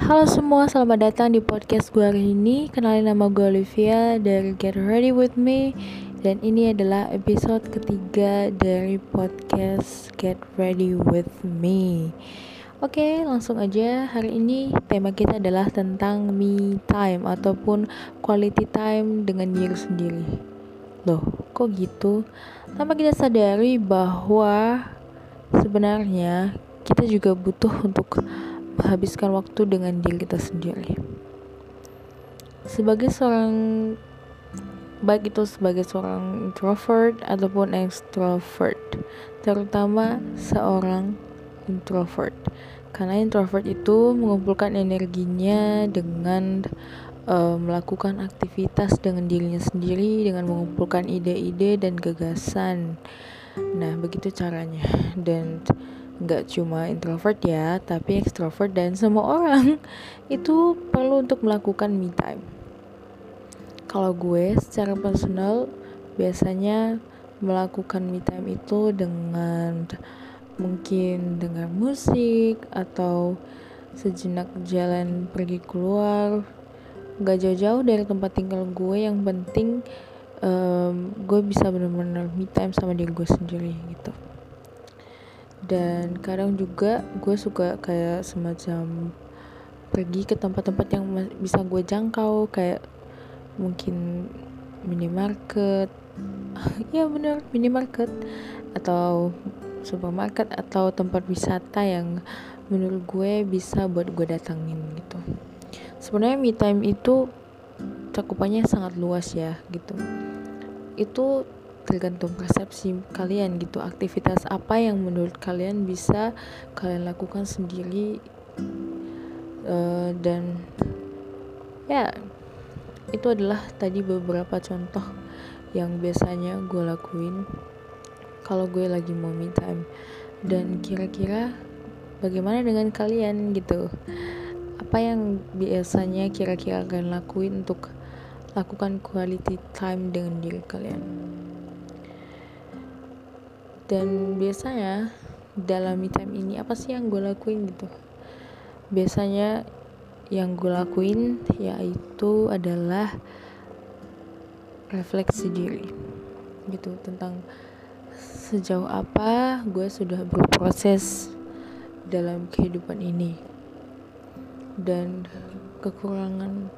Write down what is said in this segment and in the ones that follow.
Halo semua, selamat datang di podcast gue hari ini. Kenalin nama gue Olivia dari Get Ready With Me. Dan ini adalah episode ketiga dari podcast Get Ready With Me. Oke, langsung aja. Hari ini tema kita adalah tentang me time Ataupun quality time dengan diri sendiri. Loh, kok gitu? Tanpa kita sadari bahwa sebenarnya kita juga butuh untuk menghabiskan waktu dengan diri kita sendiri. Sebagai seorang baik itu sebagai seorang introvert ataupun extrovert, terutama seorang introvert. Karena introvert itu mengumpulkan energinya dengan uh, melakukan aktivitas dengan dirinya sendiri, dengan mengumpulkan ide-ide dan gagasan. Nah, begitu caranya. Dan nggak cuma introvert ya, tapi extrovert dan semua orang. Itu perlu untuk melakukan me time. Kalau gue secara personal biasanya melakukan me time itu dengan mungkin dengar musik atau sejenak jalan pergi keluar. Nggak jauh-jauh dari tempat tinggal gue yang penting um, gue bisa benar-benar me time sama diri gue sendiri gitu dan kadang juga gue suka kayak semacam pergi ke tempat-tempat yang bisa gue jangkau kayak mungkin minimarket. Ya bener minimarket atau supermarket atau tempat wisata yang menurut gue bisa buat gue datangin gitu. Sebenarnya me time itu cakupannya sangat luas ya gitu. Itu tergantung persepsi kalian gitu. Aktivitas apa yang menurut kalian bisa kalian lakukan sendiri uh, dan ya itu adalah tadi beberapa contoh yang biasanya gue lakuin kalau gue lagi mau me time. Dan kira-kira bagaimana dengan kalian gitu? Apa yang biasanya kira-kira kalian lakuin untuk lakukan quality time dengan diri kalian dan biasanya dalam me time ini apa sih yang gue lakuin gitu? Biasanya yang gue lakuin yaitu adalah refleksi diri gitu tentang sejauh apa gue sudah berproses dalam kehidupan ini. Dan kekurangan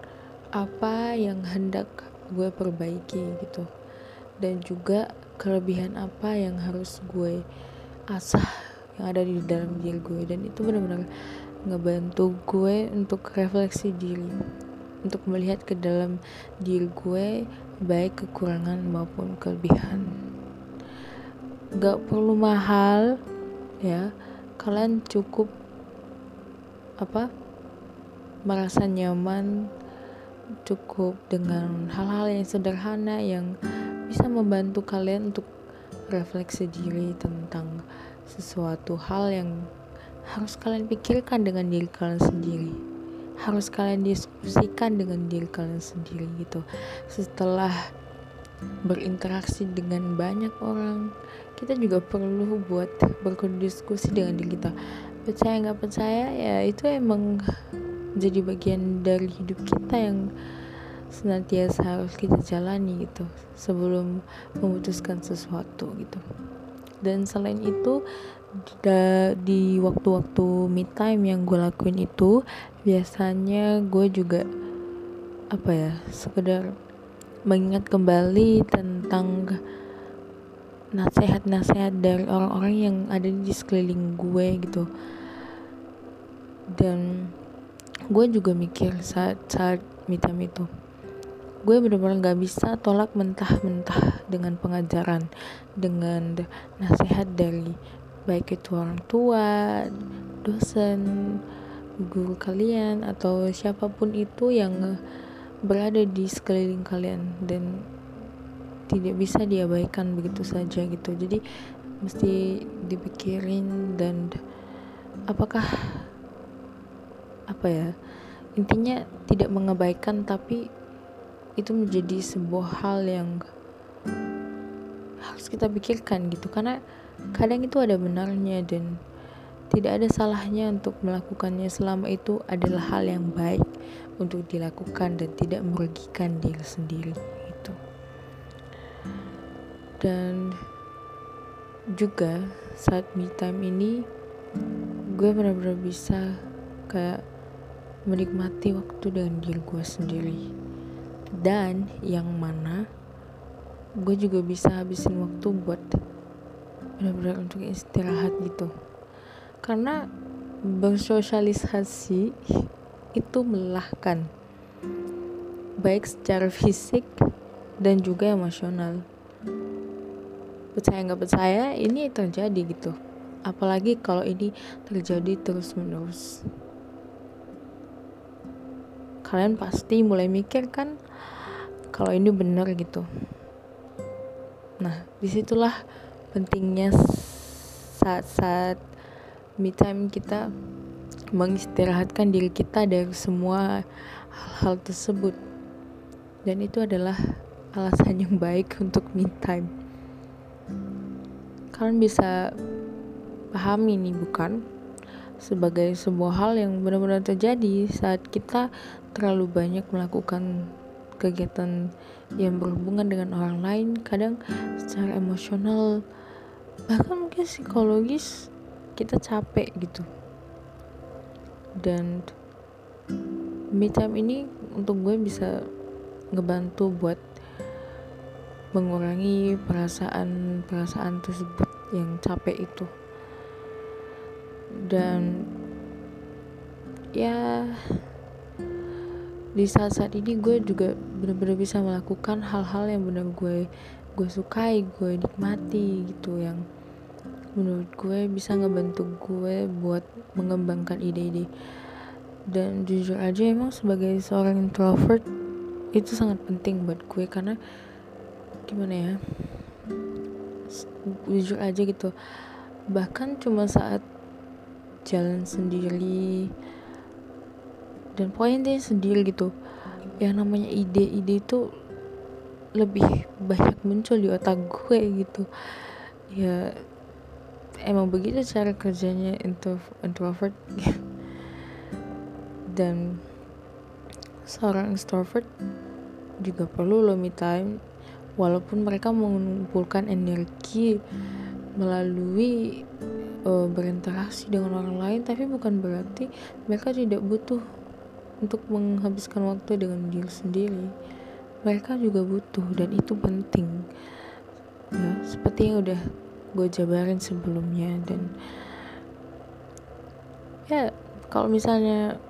apa yang hendak gue perbaiki gitu. Dan juga kelebihan apa yang harus gue asah yang ada di dalam diri gue. Dan itu benar-benar ngebantu gue untuk refleksi diri untuk melihat ke dalam diri gue baik kekurangan maupun kelebihan. Gak perlu mahal ya. Kalian cukup apa merasa nyaman cukup dengan hal-hal yang sederhana yang bisa membantu kalian untuk refleksi diri tentang sesuatu hal yang harus kalian pikirkan dengan diri kalian sendiri. Harus kalian diskusikan dengan diri kalian sendiri gitu. Setelah berinteraksi dengan banyak orang kita juga perlu buat berdiskusi dengan diri kita. Percaya nggak percaya? Ya itu emang jadi bagian dari hidup kita yang senantiasa harus kita jalani gitu sebelum memutuskan sesuatu gitu. Dan selain itu di waktu-waktu me time yang gue lakuin itu biasanya gue juga apa ya sekedar mengingat kembali tentang nasihat-nasihat dari orang-orang yang ada di sekeliling gue gitu. Dan gue juga mikir saat saat me time itu gue bener-bener gak bisa tolak mentah-mentah dengan pengajaran dengan nasihat dari baik itu orang tua dosen guru kalian atau siapa pun itu yang berada di sekeliling kalian dan tidak bisa diabaikan begitu saja gitu. Jadi mesti dipikirin dan apakah apa ya intinya tidak mengabaikan tapi itu menjadi sebuah hal yang harus kita pikirkan gitu. Karena kadang itu ada benarnya dan tidak ada salahnya untuk melakukannya. Selama itu adalah hal yang baik untuk dilakukan dan tidak merugikan diri sendiri itu dan juga saat me time ini gue benar-benar bisa kayak menikmati waktu dengan diri gue sendiri dan yang mana gue juga bisa habisin waktu buat benar-benar untuk istirahat gitu. Karena bersosialisasi itu melelahkan baik secara fisik dan juga emosional. Percaya nggak percaya ini terjadi gitu. Apalagi kalau ini terjadi terus menerus kalian pasti mulai mikir kan kalau ini benar gitu. Nah di situlah pentingnya saat-saat me time kita mengistirahatkan diri kita dari semua hal-hal tersebut. Dan itu adalah alasan yang baik untuk me time. Kalian bisa pahami nih bukan? Sebagai sebuah hal yang benar-benar terjadi saat kita terlalu banyak melakukan kegiatan yang berhubungan dengan orang lain kadang secara emosional bahkan mungkin psikologis kita capek gitu. Dan me time ini untuk gue bisa ngebantu buat mengurangi perasaan-perasaan tersebut yang capek itu. Dan ya di saat-saat ini gue juga benar-benar bisa melakukan hal-hal yang benar gue gue sukai gue nikmati gitu yang menurut gue bisa ngebantu gue buat mengembangkan ide-ide. Dan jujur aja emang sebagai seorang introvert itu sangat penting buat gue karena gimana ya jujur aja gitu bahkan cuma saat jalan sendiri dan poinnya sendiri gitu. Yang namanya ide-ide itu lebih banyak muncul di otak gue gitu. Ya emang begitu cara kerjanya introvert. Dan seorang extrovert juga perlu lo me time walaupun mereka mengumpulkan energi melalui uh, berinteraksi dengan orang lain tapi bukan berarti mereka tidak butuh untuk menghabiskan waktu dengan diri sendiri. Mereka juga butuh dan itu penting. Ya seperti yang udah gue jabarin sebelumnya dan ya kalau misalnya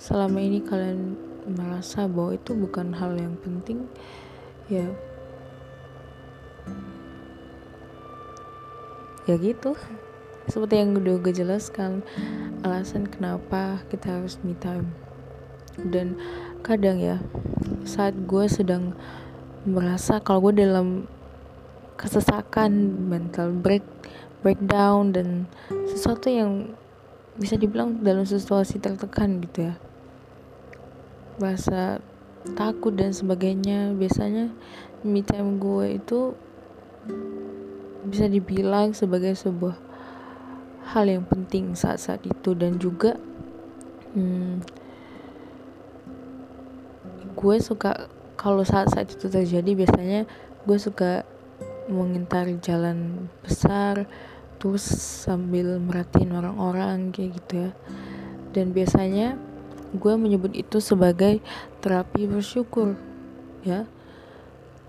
selama ini kalian merasa bahwa itu bukan hal yang penting ya ya gitu. Seperti yang udah gue jelaskan alasan kenapa kita harus me time dan kadang ya saat gue sedang merasa kalau gue dalam kesesakan mental break breakdown dan sesuatu yang bisa dibilang dalam situasi tertekan gitu ya. Bahasa takut dan sebagainya biasanya me time gue itu bisa dibilang sebagai sebuah hal yang penting saat-saat itu. Dan juga hmm, gue suka kalau saat-saat itu terjadi biasanya gue suka mengintari jalan besar terus sambil merhatiin orang-orang kayak gitu ya. Dan biasanya gue menyebut itu sebagai terapi bersyukur ya.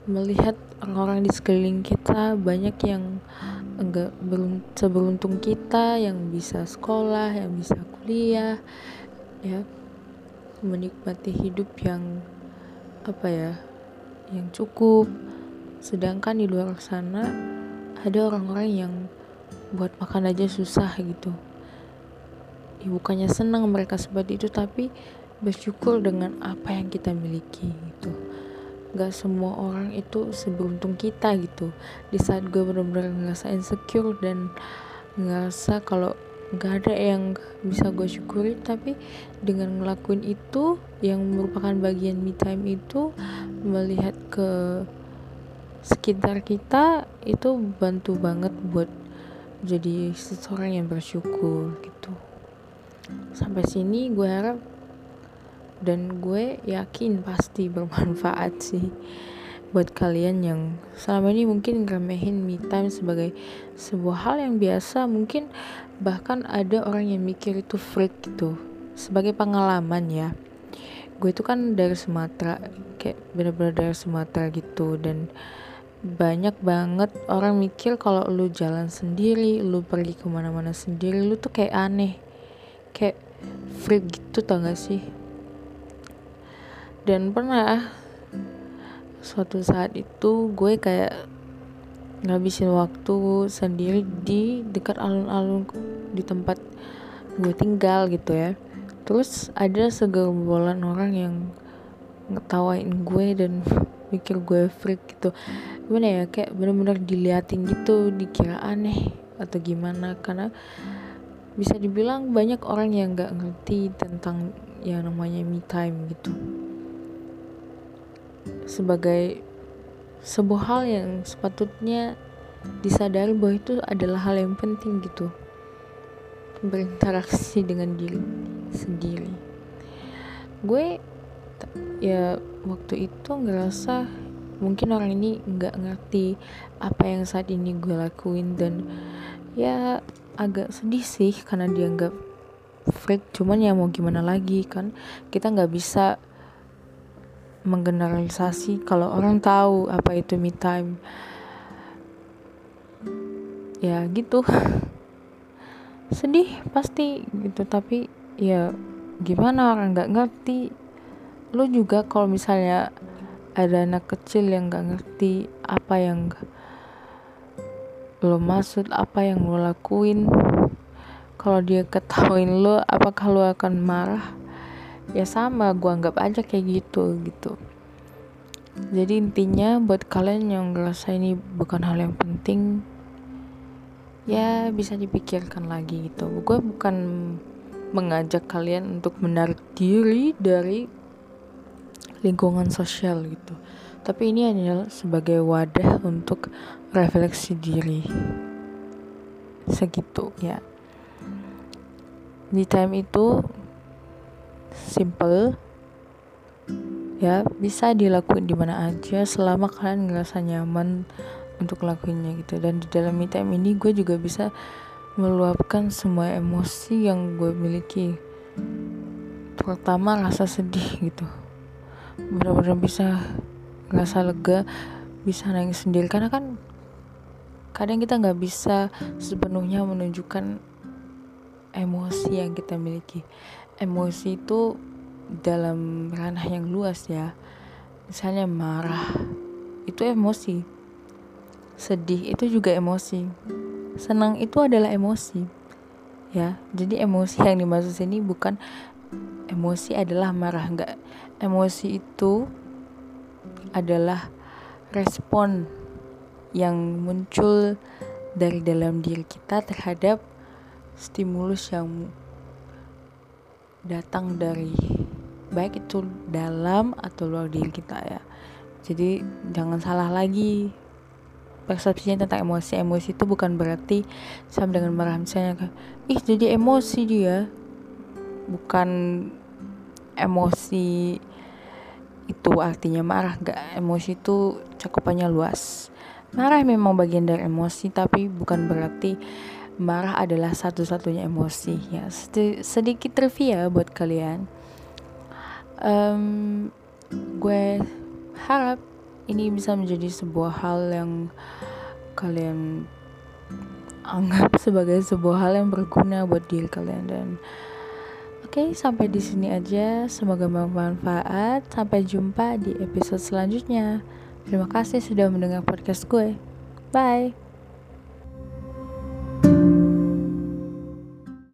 Melihat orang-orang di sekeliling kita banyak yang enggak seberuntung kita yang bisa sekolah yang bisa kuliah ya. Menikmati hidup yang apa ya yang cukup. Sedangkan di luar sana ada orang-orang yang buat makan aja susah gitu. Ya bukannya senang mereka seperti itu tapi bersyukur dengan apa yang kita miliki gitu. Gak semua orang itu seberuntung kita gitu. Di saat gue benar-benar ngerasa insecure dan ngerasa kalau gak ada yang bisa gue syukuri tapi dengan ngelakuin itu yang merupakan bagian me time itu melihat ke sekitar kita itu bantu banget buat jadi seseorang yang bersyukur gitu. Sampai sini gue harap dan gue yakin pasti bermanfaat sih buat kalian yang selama ini mungkin ngeremehin me time sebagai sebuah hal yang biasa mungkin bahkan ada orang yang mikir itu freak gitu. Sebagai pengalaman ya. Gue itu kan dari Sumatera kayak bener-bener dari Sumatera gitu dan banyak banget orang mikir kalau lu jalan sendiri, lu pergi ke mana-mana sendiri, lu tuh kayak aneh, kayak freak gitu tau gak sih? Dan pernah suatu saat itu gue kayak ngabisin waktu sendiri di dekat alun-alun di tempat gue tinggal gitu ya. Terus ada segerombolan orang yang ngetawain gue dan mikir gue freak gitu. Gimana ya kayak bener-bener diliatin gitu dikira aneh atau gimana. Karena bisa dibilang banyak orang yang nggak ngerti tentang yang namanya me time gitu sebagai sebuah hal yang sepatutnya disadari bahwa itu adalah hal yang penting gitu. Berinteraksi dengan diri sendiri. Gue ya waktu itu ngerasa mungkin orang ini nggak ngerti apa yang saat ini gue lakuin dan ya agak sedih sih karena dia nggak freak cuman ya mau gimana lagi kan kita nggak bisa menggeneralisasi. Kalau orang tahu apa itu me time ya gitu. Sedih pasti gitu tapi ya gimana orang nggak ngerti. Lu juga kalau misalnya ada anak kecil yang nggak ngerti apa yang lo maksud apa yang lo lakuin kalau dia ketahuin lo apakah lo akan marah ya sama gue anggap aja kayak gitu gitu. Jadi intinya buat kalian yang ngerasa ini bukan hal yang penting ya bisa dipikirkan lagi gitu. Gue bukan mengajak kalian untuk menarik diri dari lingkungan sosial gitu. Tapi ini adalah sebagai wadah untuk refleksi diri. Segitu ya. Di time itu simple. Ya bisa dilakuin di mana aja selama kalian ngerasa nyaman untuk lakuinnya gitu. Dan di dalam me time ini gue juga bisa meluapkan semua emosi yang gue miliki. Terutama rasa sedih gitu. Benar-benar bisa ngerasa lega bisa nangis sendiri. Karena kan kadang kita nggak bisa sepenuhnya menunjukkan emosi yang kita miliki emosi itu dalam ranah yang luas ya. Misalnya marah itu emosi. Sedih itu juga emosi. Senang itu adalah emosi ya. Jadi emosi yang dimaksud sini bukan emosi adalah marah enggak. Emosi itu adalah respon yang muncul dari dalam diri kita terhadap stimulus yang datang dari baik itu dalam atau luar diri kita ya. Jadi jangan salah lagi. Persepsinya tentang emosi. Emosi itu bukan berarti sama dengan marah misalnya ih jadi emosi dia. Bukan emosi itu artinya marah. Gak emosi itu cakupannya luas. Marah memang bagian dari emosi tapi bukan berarti marah adalah satu-satunya emosi ya. Sedikit trivia buat kalian. Um, gue harap ini bisa menjadi sebuah hal yang kalian anggap sebagai sebuah hal yang berguna buat diri kalian. Dan oke okay, sampai di sini aja. Semoga bermanfaat. Sampai jumpa di episode selanjutnya. Terima kasih sudah mendengar podcast gue. Bye